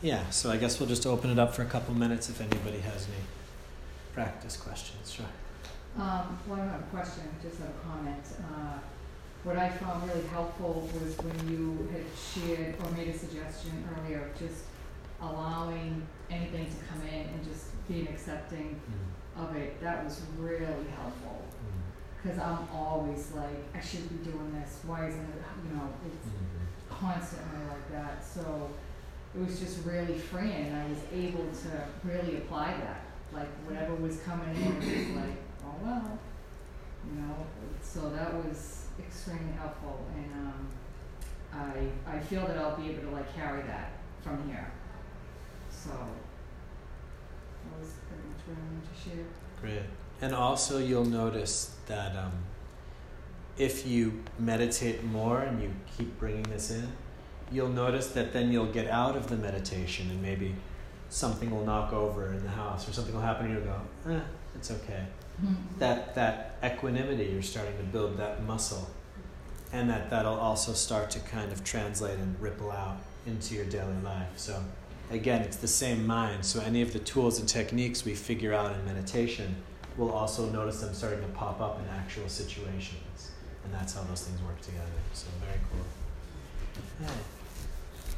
Yeah, so I guess we'll just open it up for a couple minutes if anybody has any practice questions. Sure. Um, well, not a question, just a comment. Uh, what I found really helpful was when you had shared or made a suggestion earlier of just allowing anything to come in and just being accepting Mm. of it. That was really helpful. Mm. Because I'm always like, I should be doing this. Why isn't it, you know, it's Mm. constantly like that. So it was just really freeing. and I was able to really apply that. Like whatever was coming in, it was like, oh well, you know. So that was extremely helpful, and um, I I feel that I'll be able to like carry that from here. So that was pretty much what I wanted to share. Great. And also, you'll notice that um, if you meditate more and you keep bringing this in, you'll notice that then you'll get out of the meditation and maybe something will knock over in the house or something will happen and you'll go, eh, it's okay. That, that equanimity, you're starting to build that muscle. And that that'll also start to kind of translate and ripple out into your daily life. So, again, it's the same mind. So, any of the tools and techniques we figure out in meditation, we'll also notice them starting to pop up in actual situations. And that's how those things work together. So, very cool. Hey,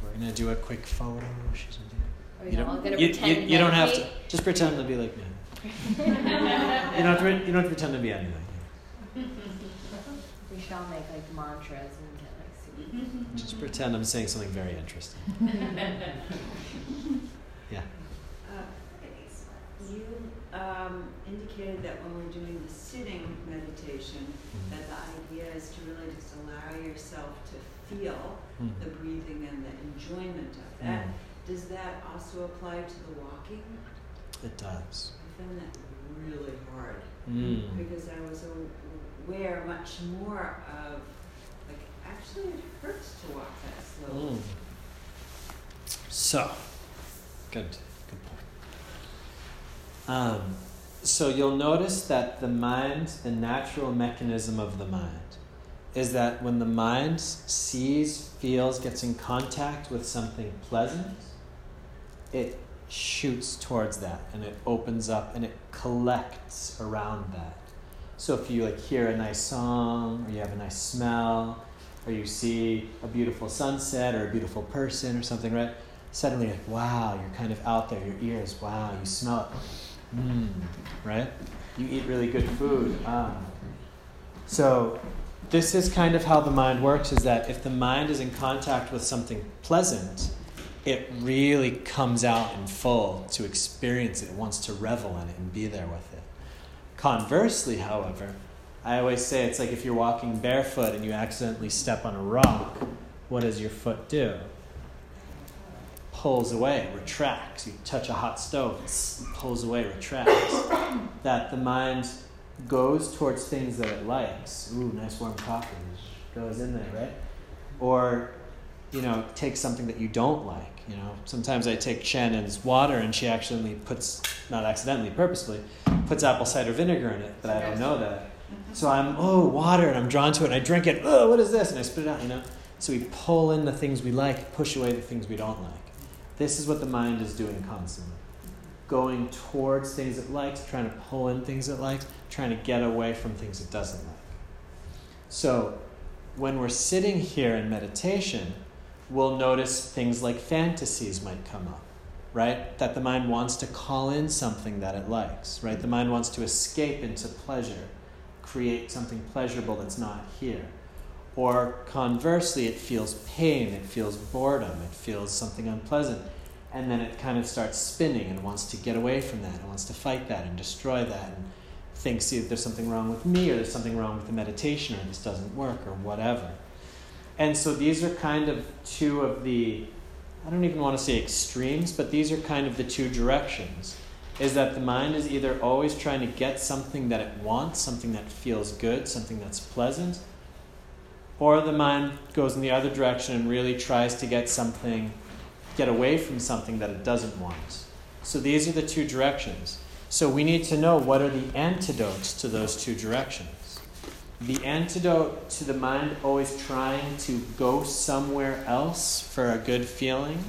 we're going to do a quick photo. She's gonna do Are we you all don't, gonna you, pretend you, you don't have to. Just pretend to be like me. you don't have to. You don't have to pretend to be anything. We shall make like mantras and get like super. Just pretend I'm saying something very interesting. Yeah. Uh, You um, indicated that when we're doing the sitting meditation, Mm-hmm. that the idea is to really just allow yourself to feel Mm. the breathing and the enjoyment of that. Mm. Does that also apply to the walking? It does. I found that really hard Mm. because I was aware much more of, like, actually it hurts to walk that slow. Mm. So, good, good point. Um, so you'll notice that the mind, the natural mechanism of the mind, is that when the mind sees, feels, gets in contact with something pleasant, it shoots towards that and it opens up and it collects around that. So if you like hear a nice song or you have a nice smell or you see a beautiful sunset or a beautiful person or something, right? Suddenly, like, wow, you're kind of out there. Your ears, wow, you smell it, mmm, right? You eat really good food. Ah. So, this is kind of how the mind works: is that if the mind is in contact with something pleasant, it really comes out in full to experience it. It wants to revel in it and be there with it. Conversely, however, I always say it's like if you're walking barefoot and you accidentally step on a rock, what does your foot do? Pulls away, retracts. You touch a hot stove, it pulls away, retracts. that the mind goes towards things that it likes. Ooh, nice warm coffee. Goes in there, right? Or, you know, take something that you don't like. You know, sometimes I take Shannon's water and she accidentally puts, not accidentally, purposefully, puts apple cider vinegar in it, but I don't know that. Mm-hmm. So I'm, oh, water, and I'm drawn to it, and I drink it. Oh, what is this? And I spit it out, you know? So we pull in the things we like, push away the things we don't like. This is what the mind is doing constantly. Going towards things it likes, trying to pull in things it likes, trying to get away from things it doesn't like. So when we're sitting here in meditation, we'll notice things like fantasies might come up, right? That the mind wants to call in something that it likes, right? The mind wants to escape into pleasure, create something pleasurable that's not here. Or conversely, it feels pain, it feels boredom, it feels something unpleasant. And then it kind of starts spinning and wants to get away from that, and wants to fight that and destroy that, and thinks either there's something wrong with me, or there's something wrong with the meditation, or this doesn't work, or whatever. And so these are kind of two of the, I don't even want to say extremes, but these are kind of the two directions. Is that the mind is either always trying to get something that it wants, something that feels good, something that's pleasant, or the mind goes in the other direction and really tries to get something, get away from something that it doesn't want. So these are the two directions. So we need to know what are the antidotes to those two directions. The antidote to the mind always trying to go somewhere else for a good feeling,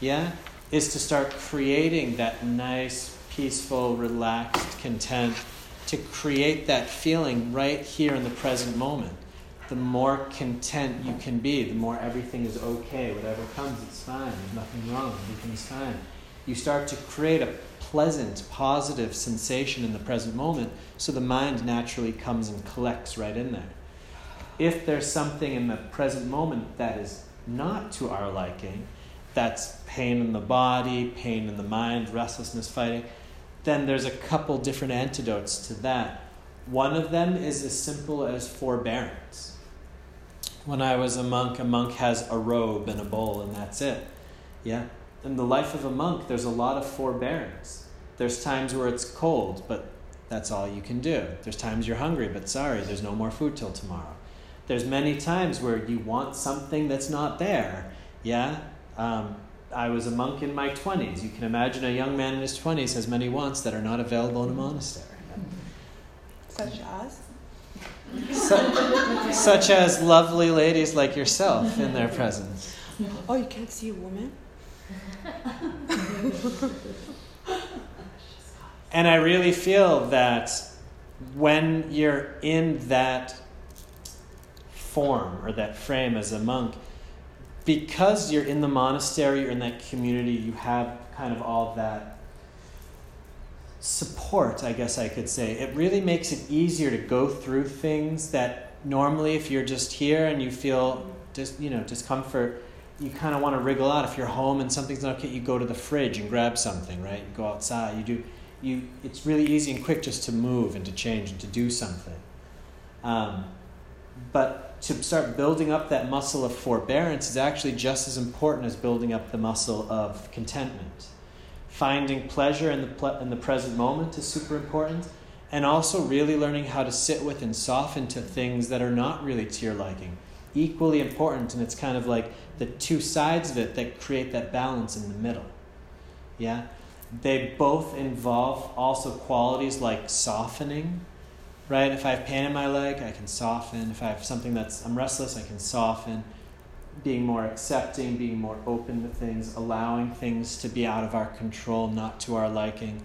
yeah, is to start creating that nice, peaceful, relaxed content, to create that feeling right here in the present moment. The more content you can be, the more everything is okay. Whatever comes, it's fine. There's nothing wrong. Everything's fine. You start to create a pleasant, positive sensation in the present moment, so the mind naturally comes and collects right in there. If there's something in the present moment that is not to our liking, that's pain in the body, pain in the mind, restlessness, fighting, then there's a couple different antidotes to that. One of them is as simple as forbearance. When I was a monk, a monk has a robe and a bowl, and that's it. Yeah? In the life of a monk, there's a lot of forbearance. There's times where it's cold, but that's all you can do. There's times you're hungry, but sorry, there's no more food till tomorrow. There's many times where you want something that's not there. Yeah? Um, I was a monk in my 20s. You can imagine a young man in his 20s has many wants that are not available in a monastery. Such as? Such, such as lovely ladies like yourself in their presence. Oh, you can't see a woman? And I really feel that when you're in that form or that frame as a monk, because you're in the monastery, you're in that community, you have kind of all that support, I guess I could say. It really makes it easier to go through things that normally, if you're just here and you feel just you know discomfort, you kind of want to wriggle out. If you're home and something's not okay, you go to the fridge and grab something, right? You go outside. You do. You. It's really easy and quick just to move and to change and to do something. Um, but to start building up that muscle of forbearance is actually just as important as building up the muscle of contentment. Finding pleasure in the, ple- in the present moment is super important, and also really learning how to sit with and soften to things that are not really to your liking. Equally important, and it's kind of like the two sides of it that create that balance in the middle. Yeah? They both involve also qualities like softening right? If I have pain in my leg, I can soften. If I have something that's, I'm restless, I can soften. Being more accepting, being more open to things, allowing things to be out of our control, not to our liking.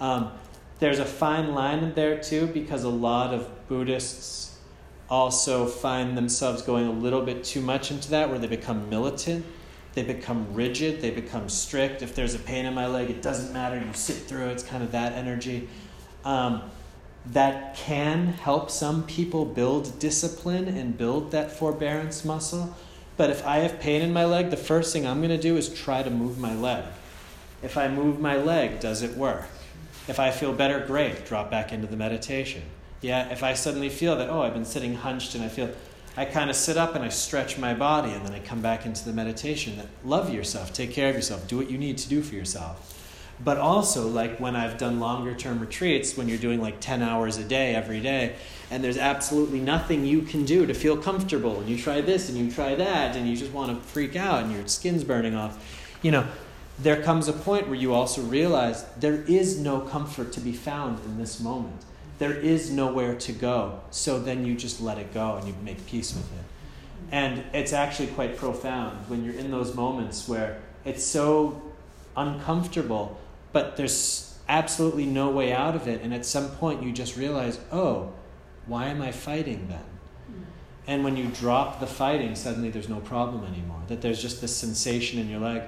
Um, there's a fine line in there too, because a lot of Buddhists also find themselves going a little bit too much into that, where they become militant, they become rigid, they become strict. If there's a pain in my leg, it doesn't matter, you sit through it, it's kind of that energy. Um, that can help some people build discipline and build that forbearance muscle. But if I have pain in my leg, the first thing I'm going to do is try to move my leg. If I move my leg, does it work? If I feel better, great, drop back into the meditation. Yeah, if I suddenly feel that, oh, I've been sitting hunched and I feel, I kind of sit up and I stretch my body and then I come back into the meditation. Love yourself, take care of yourself, do what you need to do for yourself but also like when I've done longer term retreats, when you're doing like 10 hours a day every day, and there's absolutely nothing you can do to feel comfortable, and you try this and you try that, and you just want to freak out, and your skin's burning off, you know, there comes a point where you also realize there is no comfort to be found in this moment. There is nowhere to go. So then you just let it go and you make peace with it. And it's actually quite profound when you're in those moments where it's so uncomfortable but there's absolutely no way out of it. And at some point, you just realize, oh, why am I fighting then? Hmm. And when you drop the fighting, suddenly there's no problem anymore. That there's just this sensation in your leg.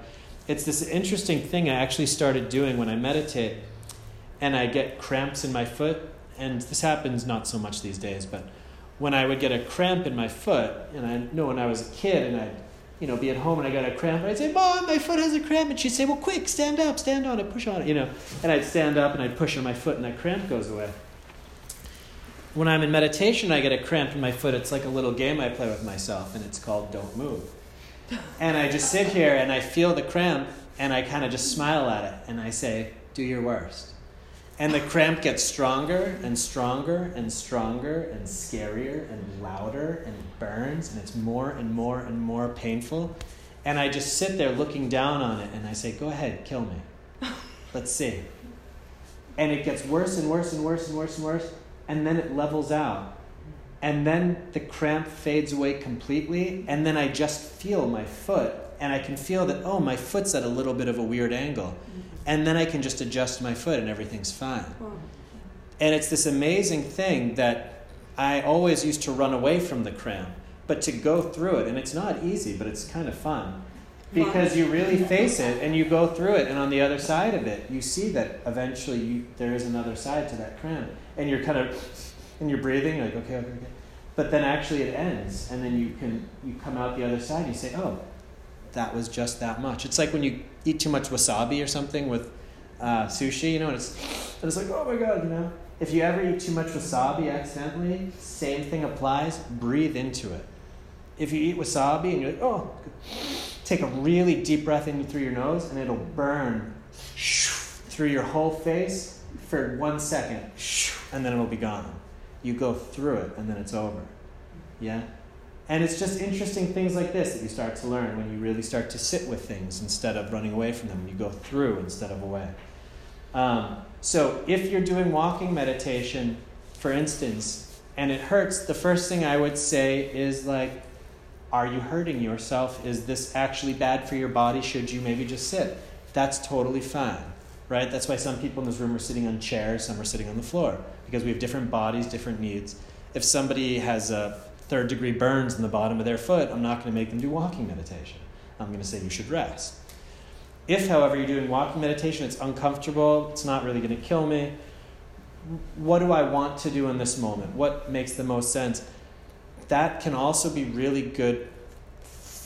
It's this interesting thing I actually started doing when I meditate and I get cramps in my foot. And this happens not so much these days, but when I would get a cramp in my foot, and I know when I was a kid and I'd you know, be at home and I got a cramp, and I'd say, Mom, my foot has a cramp. And she'd say, Well, quick, stand up, stand on it, push on it, you know. And I'd stand up and I'd push on my foot, and that cramp goes away. When I'm in meditation, I get a cramp in my foot. It's like a little game I play with myself, and it's called Don't Move. And I just sit here and I feel the cramp, and I kind of just smile at it, and I say, Do your worst. And the cramp gets stronger and stronger and stronger and scarier and louder and burns and it's more and more and more painful. And I just sit there looking down on it and I say, Go ahead, kill me. Let's see. And it gets worse and worse and worse and worse and worse. And then it levels out. And then the cramp fades away completely. And then I just feel my foot and I can feel that, oh, my foot's at a little bit of a weird angle. And then I can just adjust my foot and everything's fine. And it's this amazing thing that I always used to run away from the cramp, but to go through it, and it's not easy, but it's kind of fun. Because you really face it and you go through it, and on the other side of it, you see that eventually you, there is another side to that cramp. And you're kind of, and you're breathing, like, okay, okay, okay. But then actually it ends, and then you can you come out the other side and you say, oh, that was just that much. It's like when you eat too much wasabi or something with uh, sushi, you know, and it's, and it's like, oh my god, you know. If you ever eat too much wasabi accidentally, same thing applies. Breathe into it. If you eat wasabi and you're like, oh, take a really deep breath in through your nose, and it'll burn through your whole face for one second, and then it'll be gone. You go through it, and then it's over. Yeah? And it's just interesting things like this that you start to learn when you really start to sit with things instead of running away from them. You go through instead of away. Um, so if you're doing walking meditation, for instance, and it hurts, the first thing I would say is like, are you hurting yourself? Is this actually bad for your body? Should you maybe just sit? That's totally fine, right? That's why some people in this room are sitting on chairs, some are sitting on the floor, because we have different bodies, different needs. If somebody has a third degree burns in the bottom of their foot, I'm not going to make them do walking meditation. I'm going to say you should rest. If, however, you're doing walking meditation, it's uncomfortable, it's not really going to kill me, what do I want to do in this moment? What makes the most sense? That can also be really good,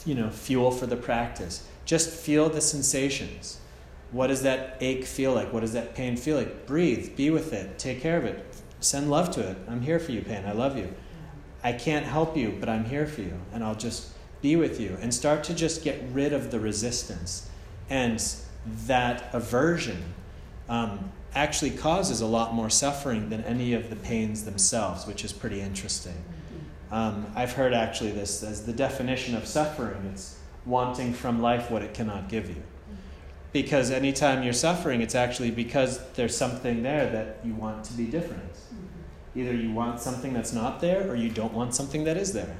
you know, fuel for the practice. Just feel the sensations. What does that ache feel like? What does that pain feel like? Breathe, be with it, take care of it, send love to it. I'm here for you, pain. I love you. I can't help you, but I'm here for you, and I'll just be with you. And start to just get rid of the resistance. And that aversion um, actually causes a lot more suffering than any of the pains themselves, which is pretty interesting. Um, I've heard actually this as the definition of suffering it's wanting from life what it cannot give you. Because anytime you're suffering, it's actually because there's something there that you want to be different. Either you want something that's not there or you don't want something that is there.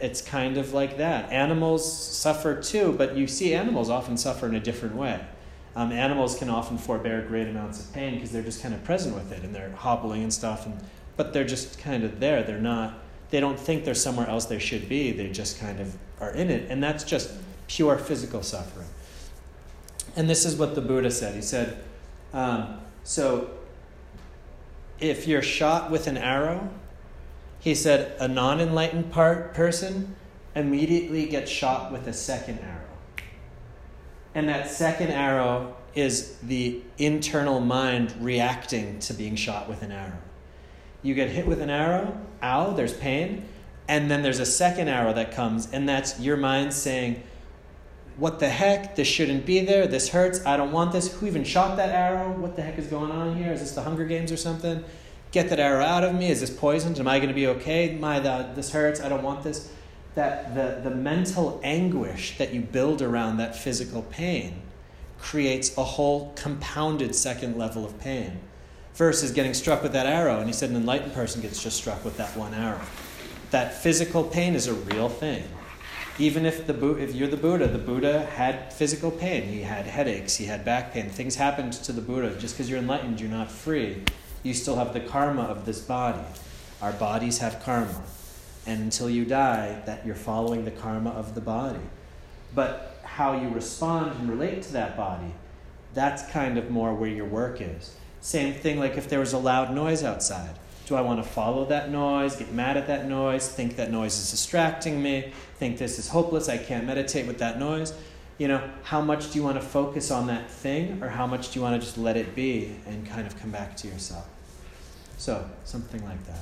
It's kind of like that. Animals suffer too, but you see animals often suffer in a different way. Um, animals can often forbear great amounts of pain because they're just kind of present with it and they're hobbling and stuff, and, but they're just kind of there. They're not, they don't think they're somewhere else they should be. They just kind of are in it. And that's just pure physical suffering. And this is what the Buddha said. He said, um, so if you're shot with an arrow, he said a non enlightened part person immediately gets shot with a second arrow. And that second arrow is the internal mind reacting to being shot with an arrow. You get hit with an arrow, ow, there's pain, and then there's a second arrow that comes, and that's your mind saying, What the heck? This shouldn't be there. This hurts. I don't want this. Who even shot that arrow? What the heck is going on here? Is this the Hunger Games or something? Get that arrow out of me. Is this poisoned? Am I going to be okay? My, the, this hurts. I don't want this that the, the mental anguish that you build around that physical pain creates a whole compounded second level of pain versus getting struck with that arrow. And he said an enlightened person gets just struck with that one arrow. That physical pain is a real thing. Even if, the, if you're the Buddha, the Buddha had physical pain. He had headaches, he had back pain. Things happened to the Buddha. Just because you're enlightened, you're not free. You still have the karma of this body. Our bodies have karma and until you die, that you're following the karma of the body. But how you respond and relate to that body, that's kind of more where your work is. Same thing like if there was a loud noise outside. Do I want to follow that noise, get mad at that noise, think that noise is distracting me, think this is hopeless, I can't meditate with that noise? You know, how much do you want to focus on that thing, or how much do you want to just let it be and kind of come back to yourself? So, something like that.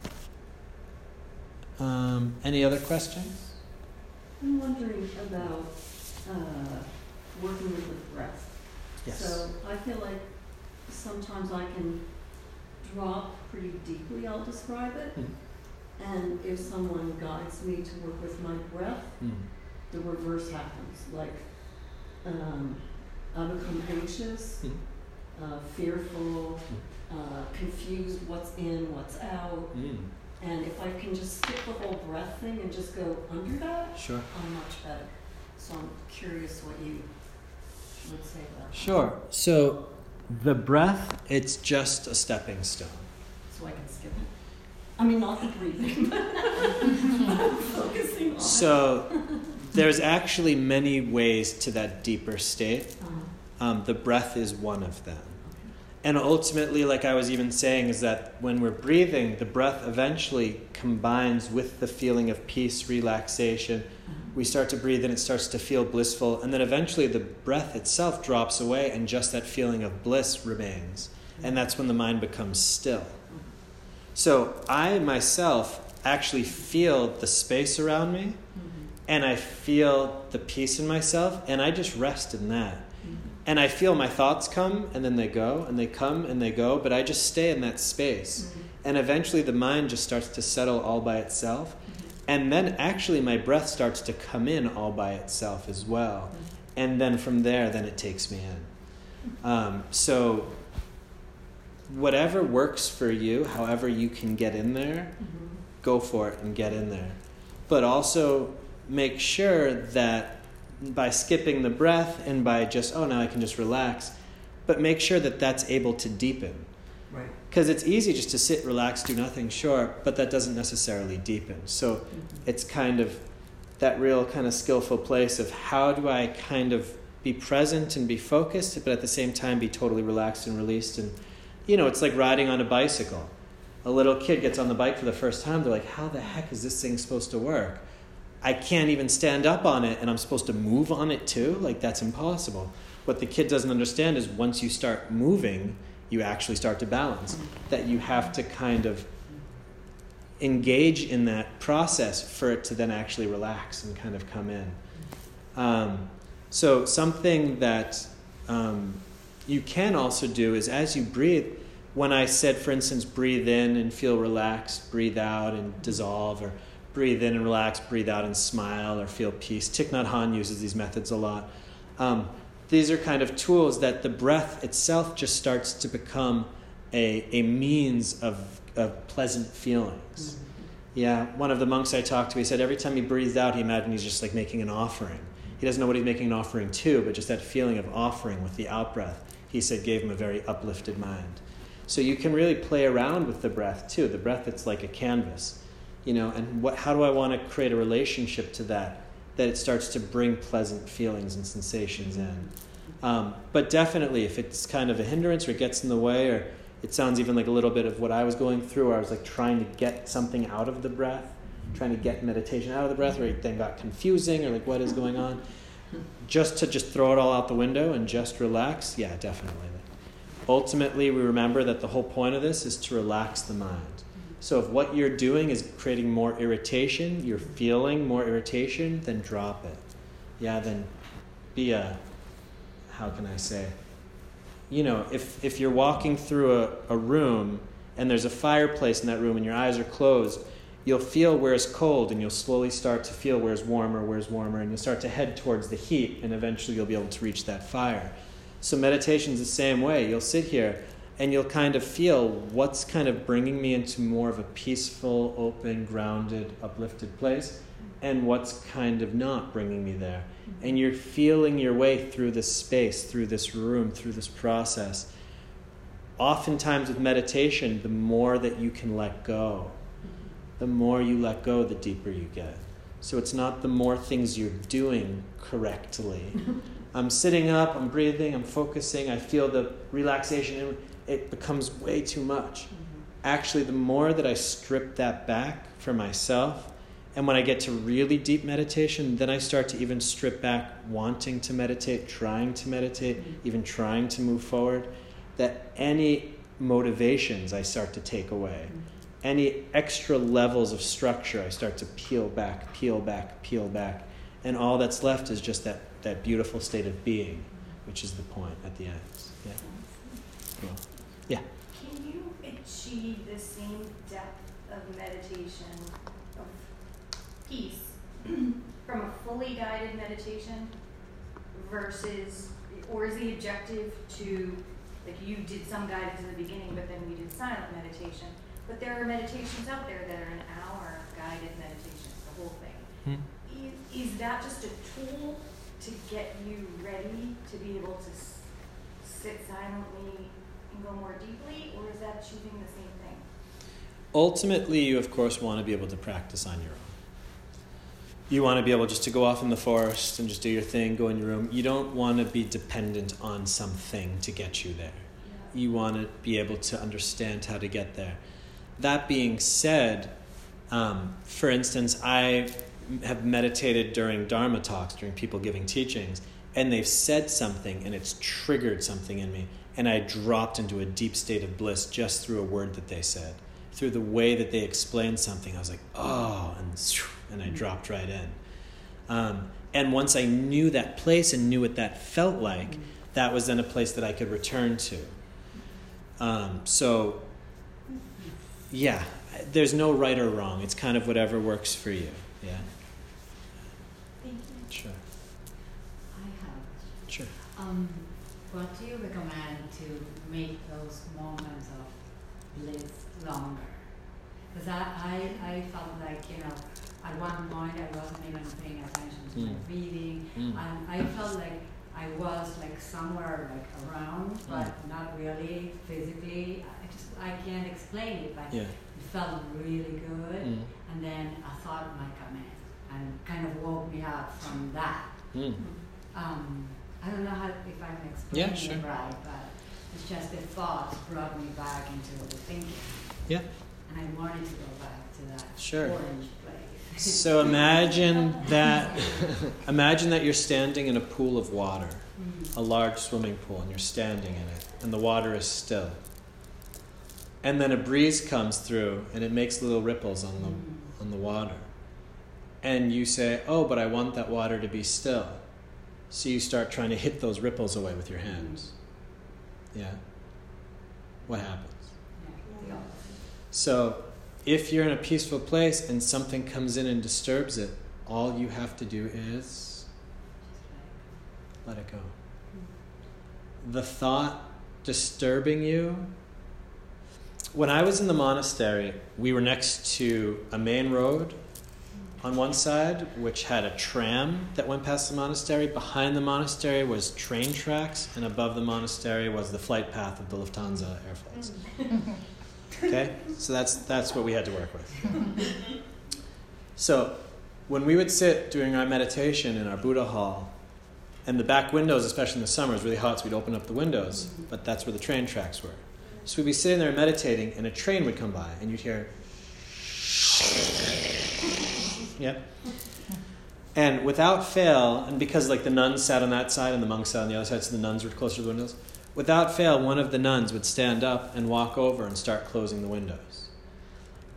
Yeah? Um, any other questions? I'm wondering about uh, working with the breath. Yes. So I feel like sometimes I can drop pretty deeply, I'll describe it. Mm. And if someone guides me to work with my breath, Mm. the reverse happens. Like um, I become anxious, Mm. uh, fearful, uh, confused what's in, what's out. Mm. And if I can just skip the whole breath thing and just go under that, Sure. I'm much better. So I'm curious what you would say about that. Sure. So the breath, it's just a stepping stone. So I can skip it. I mean, not the breathing, but I'm focusing on. So there's actually many ways to that deeper state. Uh, Um, the breath is one of them. And ultimately, like I was even saying, is that when we're breathing, the breath eventually combines with the feeling of peace, relaxation. We start to breathe and it starts to feel blissful. And then eventually the breath itself drops away and just that feeling of bliss remains. And that's when the mind becomes still. So I myself actually feel the space around me and I feel the peace in myself and I just rest in that. And I feel my thoughts come and then they go and they come and they go, but I just stay in that space. And eventually the mind just starts to settle all by itself. And then actually my breath starts to come in all by itself as well. And then from there, then it takes me in. Um, so whatever works for you, however you can get in there, Mhm. go for it and get in there. But also make sure that by skipping the breath and by just, oh, now I can just relax, but make sure that that's able to deepen. Right. Because it's easy just to sit, relax, do nothing, sure, but that doesn't necessarily deepen. So Mhm. it's kind of that real kind of skillful place of how do I kind of be present and be focused, but at the same time be totally relaxed and released. And, you know, it's like riding on a bicycle. A little kid gets on the bike for the first time, they're like, how the heck is this thing supposed to work? I can't even stand up on it and I'm supposed to move on it too? Like, that's impossible. What the kid doesn't understand is once you start moving, you actually start to balance. That you have to kind of engage in that process for it to then actually relax and kind of come in. Um, so, something that um, you can also do is as you breathe, when I said, for instance, breathe in and feel relaxed, breathe out and dissolve, or breathe in and relax, breathe out and smile, or feel peace. Thich Nhat Hanh uses these methods a lot. Um, these are kind of tools that the breath itself just starts to become a, a means of, of pleasant feelings. Yeah, one of the monks I talked to, he said every time he breathes out, he imagined he's just like making an offering. He doesn't know what he's making an offering to, but just that feeling of offering with the out breath, he said gave him a very uplifted mind. So you can really play around with the breath too. The breath, it's like a canvas, you know. And what, how do I want to create a relationship to that? That it starts to bring pleasant feelings and sensations in. Um, but definitely, if it's kind of a hindrance or it gets in the way, or it sounds even like a little bit of what I was going through, where I was like trying to get something out of the breath, trying to get meditation out of the breath, where it then got confusing, or like what is going on. Just to just throw it all out the window and just relax, yeah, definitely. Ultimately, we remember that the whole point of this is to relax the mind. So if what you're doing is creating more irritation, you're feeling more irritation, then drop it. Yeah, then be a, how can I say? You know, if, if you're walking through a, a room and there's a fireplace in that room and your eyes are closed, you'll feel where's cold and you'll slowly start to feel where's warmer, where's warmer, and you'll start to head towards the heat and eventually you'll be able to reach that fire. So meditation's the same way. You'll sit here and you'll kind of feel what's kind of bringing me into more of a peaceful, open, grounded, uplifted place and what's kind of not bringing me there. Mm-hmm. And you're feeling your way through this space, through this room, through this process. Oftentimes with meditation, the more that you can let go, mm-hmm. the more you let go, the deeper you get. So it's not the more things you're doing correctly. I'm sitting up, I'm breathing, I'm focusing, I feel the relaxation, it becomes way too much. Mm-hmm. Actually, the more that I strip that back for myself, and when I get to really deep meditation, then I start to even strip back wanting to meditate, trying to meditate, mm-hmm. even trying to move forward. That any motivations I start to take away, mm-hmm. any extra levels of structure I start to peel back, peel back, peel back. And all that's left is just that, that beautiful state of being, which is the point at the end. Yeah. Cool. Can you achieve the same depth of meditation, of peace, from a fully guided meditation versus, or is the objective to, like you did some guidance in the beginning, but then we did silent meditation, But there are meditations out there that are an hour of guided meditation, the whole thing. Hmm. Is, is that just a tool to get you ready to be able to sit silently go more deeply, or is that achieving the same thing? Ultimately, you of course want to be able to practice on your own. You want to be able just to go off in the forest and just do your thing, go in your room. You don't want to be dependent on something to get you there. You want to be able to understand how to get there. That being said, um, for instance, I have meditated during Dharma talks, during people giving teachings, and they've said something and it's triggered something in me, and I dropped into a deep state of bliss just through a word that they said. Through the way that they explained something, I was like, oh, and, and I dropped right in. Um, and once I knew that place and knew what that felt like, that was then a place that I could return to. Um, so, yeah, there's no right or wrong. It's kind of whatever works for you. Yeah, Thank you. sure, I have. sure. Um, what do you recommend to make those moments of bliss longer? Because I, I, I felt like, you know, at one point I wasn't even paying attention to my Mm. breathing. Mm. And I felt like I was like somewhere like around, but not really physically. I just, I can't explain it, but Yeah. it felt really good. Mm. And then a thought might come in and kind of woke me up from that. Mm. Um, I don't know how if I'm Yeah, sure. it right, but it's just the thoughts brought me back into the thinking, Yeah. and I wanted to go back to that Sure. orange place. So imagine that. imagine that you're standing in a pool of water, Mm. a large swimming pool, and you're standing in it, and the water is still. And then a breeze comes through, and it makes little ripples on the Mm. on the water. And you say, "Oh, but I want that water to be still." So you start trying to hit those ripples away with your hands. Yeah. What happens? So, if you're in a peaceful place and something comes in and disturbs it, all you have to do is let it go. The thought disturbing you. When I was in the monastery, we were next to a main road on one side, which had a tram that went past the monastery. Behind the monastery was train tracks, and above the monastery was the flight path of the Lufthansa air flights. Okay, so that's that's what we had to work with. So, when we would sit during our meditation in our Buddha hall, and the back windows, especially in the summer, is really hot, so we'd open up the windows, but that's where the train tracks were. So we'd be sitting there meditating, and a train would come by, and you'd hear. Yep. And without fail, and because like the nuns sat on that side and the monks sat on the other side, so the nuns were closer to the windows, without fail, one of the nuns would stand up and walk over and start closing the windows.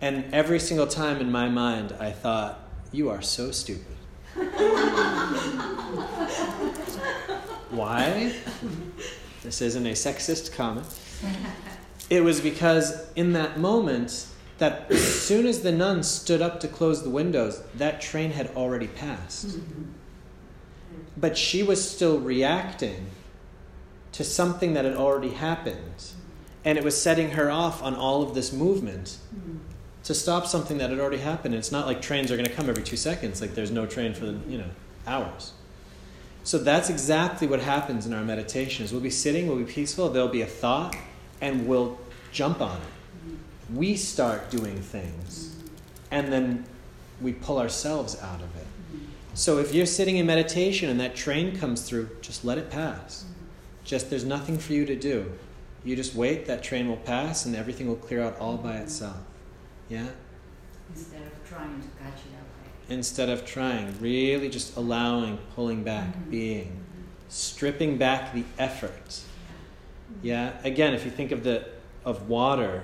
And every single time in my mind, I thought, You are so stupid. Why? This isn't a sexist comment. It was because in that moment, that as soon as the nun stood up to close the windows, that train had already passed. Mm-hmm. But she was still reacting to something that had already happened. And it was setting her off on all of this movement mm-hmm. to stop something that had already happened. And it's not like trains are going to come every two seconds, like there's no train for, the, you know, hours. So that's exactly what happens in our meditations. We'll be sitting, we'll be peaceful, there'll be a thought, and we'll jump on it. We start doing things, and then we pull ourselves out of it. So if you're sitting in meditation and that train comes through, just let it pass. Just there's nothing for you to do. You just wait, that train will pass, and everything will clear out all by itself. Yeah? Instead of trying to catch it up. Instead of trying, really just allowing, pulling back, Mhm. being, stripping back the effort. Yeah. Again, if you think of the of water,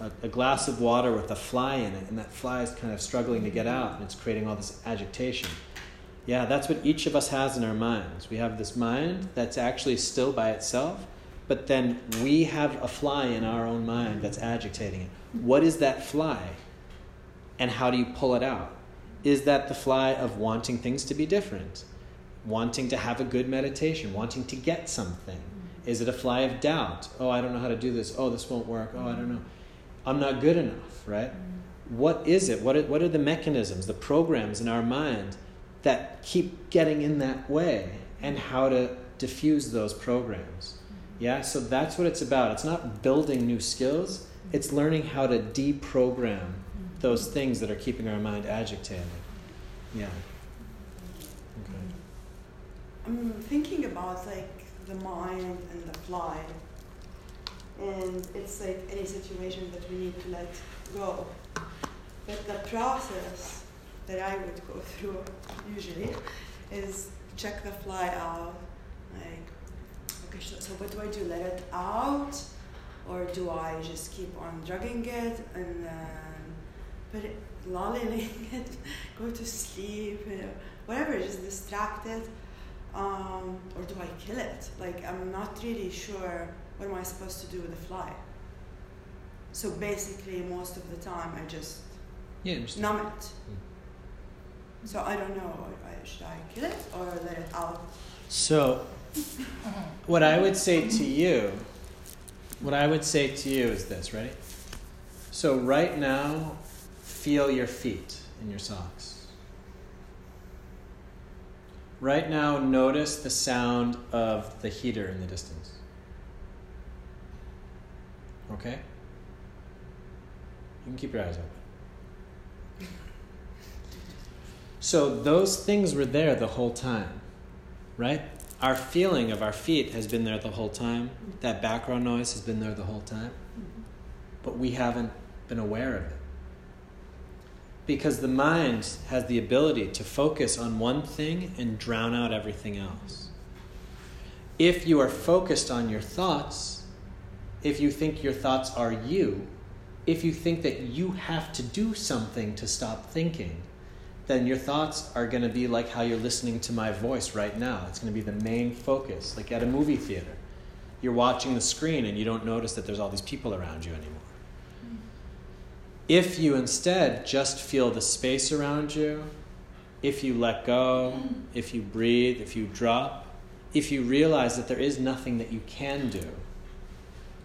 a, a glass of water with a fly in it, and that fly is kind of struggling to get out, and it's creating all this agitation. Yeah, that's what each of us has in our minds. We have this mind that's actually still by itself, but then we have a fly in our own mind that's agitating it. What is that fly? And how do you pull it out? Is that the fly of wanting things to be different? Wanting to have a good meditation, wanting to get something? Is it a fly of doubt? Oh, I don't know how to do this. Oh, this won't work. Oh, I don't know. I'm not good enough, right? What is it? What are, what are the mechanisms, the programs in our mind that keep getting in that way, and how to diffuse those programs? Yeah, so that's what it's about. It's not building new skills, it's learning how to deprogram those things that are keeping our mind agitated. Yeah. Okay. I'm thinking about like the mind and the fly. And it's like any situation that we need to let go. But the process that I would go through usually is check the fly out. Like, okay, so, what do I do? Let it out? Or do I just keep on drugging it and then put it, lulling it, go to sleep, you know, whatever, just distract it? Um, or do I kill it? Like, I'm not really sure what am I supposed to do with the fly. So basically, most of the time, I just Yeah, numb it. Mm. So I don't know. I, should I kill it or let it out? So, what I would say to you, what I would say to you is this, right? So, right now, feel your feet in your socks. Right now, notice the sound of the heater in the distance. Okay? You can keep your eyes open. So, those things were there the whole time right? Our feeling of our feet has been there the whole time. That background noise has been there the whole time. But we haven't been aware of it. Because the mind has the ability to focus on one thing and drown out everything else. If you are focused on your thoughts, if you think your thoughts are you, if you think that you have to do something to stop thinking, then your thoughts are going to be like how you're listening to my voice right now. It's going to be the main focus, like at a movie theater. You're watching the screen and you don't notice that there's all these people around you anymore. If you instead just feel the space around you, if you let go, if you breathe, if you drop, if you realize that there is nothing that you can do,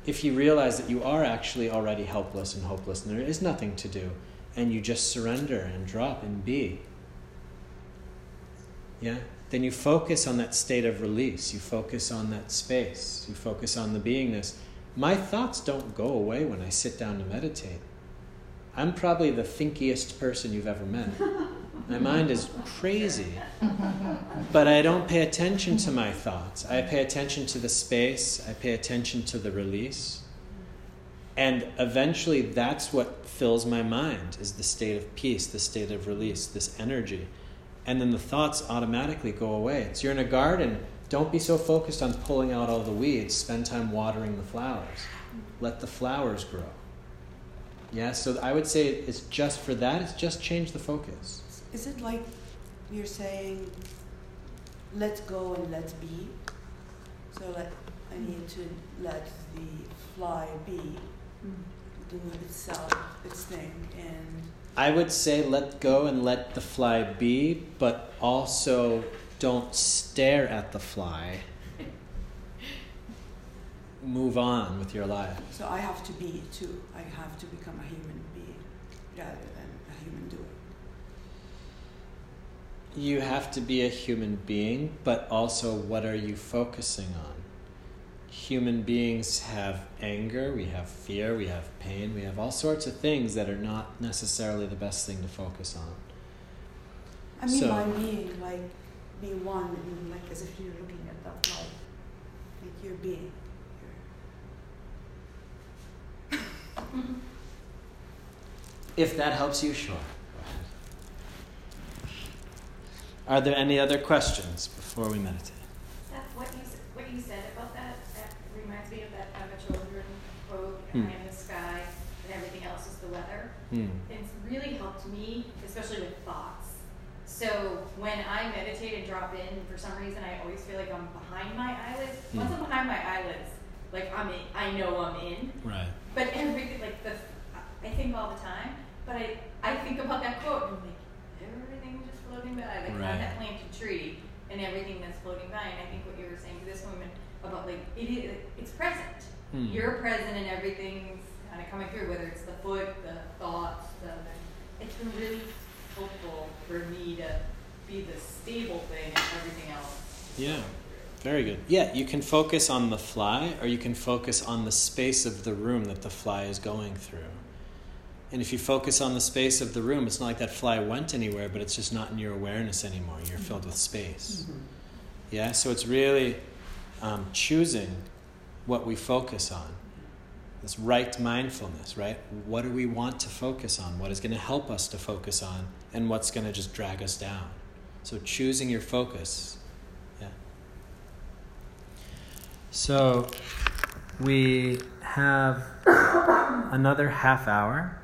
if you realize that you are actually already helpless and hopeless and there is nothing to do, and you just surrender and drop and be, yeah, then you focus on that state of release. You focus on that space. You focus on the beingness. My thoughts don't go away when I sit down to meditate. I'm probably the thinkiest person you've ever met. My mind is crazy. But I don't pay attention to my thoughts. I pay attention to the space, I pay attention to the release. And eventually that's what fills my mind is the state of peace, the state of release, this energy. And then the thoughts automatically go away. It's you're in a garden, don't be so focused on pulling out all the weeds. Spend time watering the flowers. Let the flowers grow. Yeah, so I would say it's just for that, it's just change the focus. Is it like you're saying, let go and let be? So let I need to let the fly be, mm-hmm. do itself, its thing, and I would say let go and let the fly be, but also don't stare at the fly. Move on with your life. so I have to be too. I have to become a human being rather than a human doing. You have to be a human being, but also what are you focusing on? Human beings have anger, we have fear, we have pain, we have all sorts of things that are not necessarily the best thing to focus on. I mean So- by being like be one and like as if you're looking at that fly. Like you're being. If that helps you, sure. Are there any other questions before we meditate? Seth, what you, what you said about that, that reminds me of that Pema Chödrön quote, Hmm. I am the sky and everything else is the weather. Hmm. It's really helped me, especially with thoughts. So when I meditate and drop in, for some reason, I always feel like I'm behind my eyelids. Once Hmm. I'm behind my eyelids, like I'm in, I know I'm in. Right. But everything, like the, I think all the time. But I, I think about that quote and I'm like, everything's just floating by. Like Right. I'm that planted tree and everything that's floating by. And I think what you were saying to this woman about like it is, it's present. Hmm. You're present and everything's kind of coming through, whether it's the foot, the thoughts, the, it's been really helpful for me to be the stable thing and everything else. Yeah. Very good. Yeah, you can focus on the fly or you can focus on the space of the room that the fly is going through. And if you focus on the space of the room, it's not like that fly went anywhere, but it's just not in your awareness anymore. You're filled with space. Yeah, so it's really um, choosing what we focus on. This right mindfulness, right? What do we want to focus on? What is going to help us to focus on? And what's going to just drag us down? So choosing your focus. Yeah. So we have another half hour